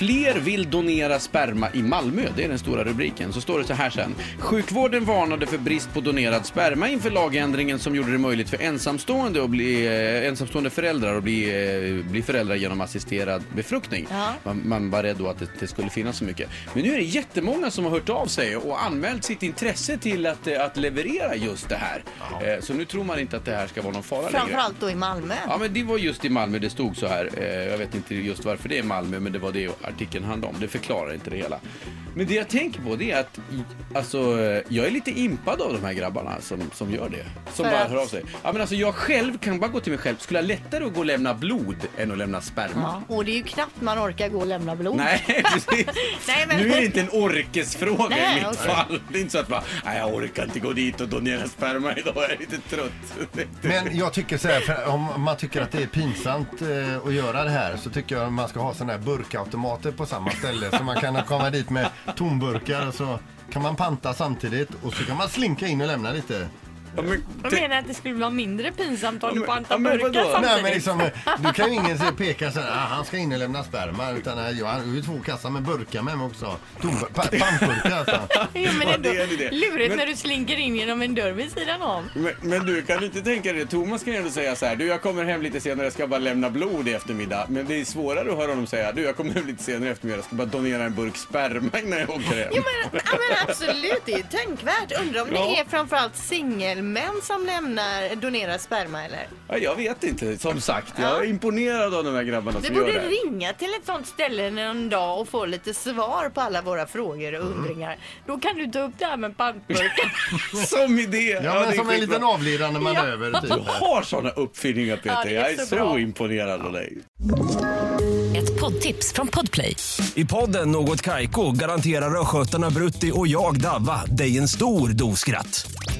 Fler vill donera sperma i Malmö. Det är den stora rubriken. Så står det så här sen. Sjukvården varnade för brist på donerad sperma inför lagändringen som gjorde det möjligt för ensamstående, att bli, eh, ensamstående föräldrar att bli, eh, bli föräldrar genom assisterad befruktning. Ja. Man, man var rädd då att det, det skulle finnas så mycket. Men nu är det jättemånga som har hört av sig och anmält sitt intresse till att, eh, att leverera just det här. Eh, Så nu tror man inte att det här ska vara någon fara längre. Framförallt då i Malmö. Ja, men det var just i Malmö det stod så här. Eh, Jag vet inte just varför det är Malmö, men det var det artikeln handlade om. Det förklarar inte det hela. Men det jag tänker på det är att alltså, jag är lite impad av de här grabbarna som, som gör det. Som För bara att- hör av sig. Ja, men alltså, jag själv kan bara gå till mig själv. Skulle jag lättare att gå och lämna blod än att lämna sperma? Ja, och det är ju knappt man orkar gå och lämna blod. Nej, precis. Nej, men- Nu är det inte en orkesfråga Nej, i mitt okej. fall. Det är inte så att bara, nej jag orkar inte gå dit och donera sperma idag, jag är lite trött. Men jag tycker så här, för om man tycker att det är pinsamt eh, att göra det här så tycker jag man ska ha sådana här burkautomater på samma ställe så man kan komma dit med tomburkar så kan man panta samtidigt och så kan man slinka in och lämna lite. Ja, men, Jag menar att det skulle vara mindre pinsamt om du men burkar samtidigt. Nej men liksom, du kan ju ingen se- peka så här, ah, han ska in och lämna sperma utan eh, jag har ju två kassar med burkar med mig också. Tom, pa, pantburkar alltså. Jo, men Ja, ändå det är det. lurigt Men- när du slinker in genom en dörr vid sidan om. Men, men du, kan du inte tänka dig det? Thomas kan ju ändå säga så här, du jag kommer hem lite senare, jag ska bara lämna blod i eftermiddag. Men det är svårare att höra honom säga, du jag kommer hem lite senare i eftermiddag, jag ska bara donera en burk sperma innan jag åker hem. Jo men, ja, men absolut, det är ju tänkvärt. Undrar om Ja. det är framförallt singelmän som lämnar, donerar sperma eller? Ja, jag vet inte, som sagt. Jag är Ja. imponerad av de här grabbarna Vi som gör borde det. ringa till ett sånt ställe någon dag och få lite svar på alla våra frågor och undringar. Då kan du ta upp det här med pantburkar. Som idé! Ja, det men är som en skitbra. liten avledande manöver. Du Typ. har såna uppfinningar Peter, Ja, det är jag är så så, bra. imponerad av dig. Ett poddtips från Podplay. I podden Något Kaiko garanterar östgötarna Brutti och jag, Davva, dig en stor dos skratt.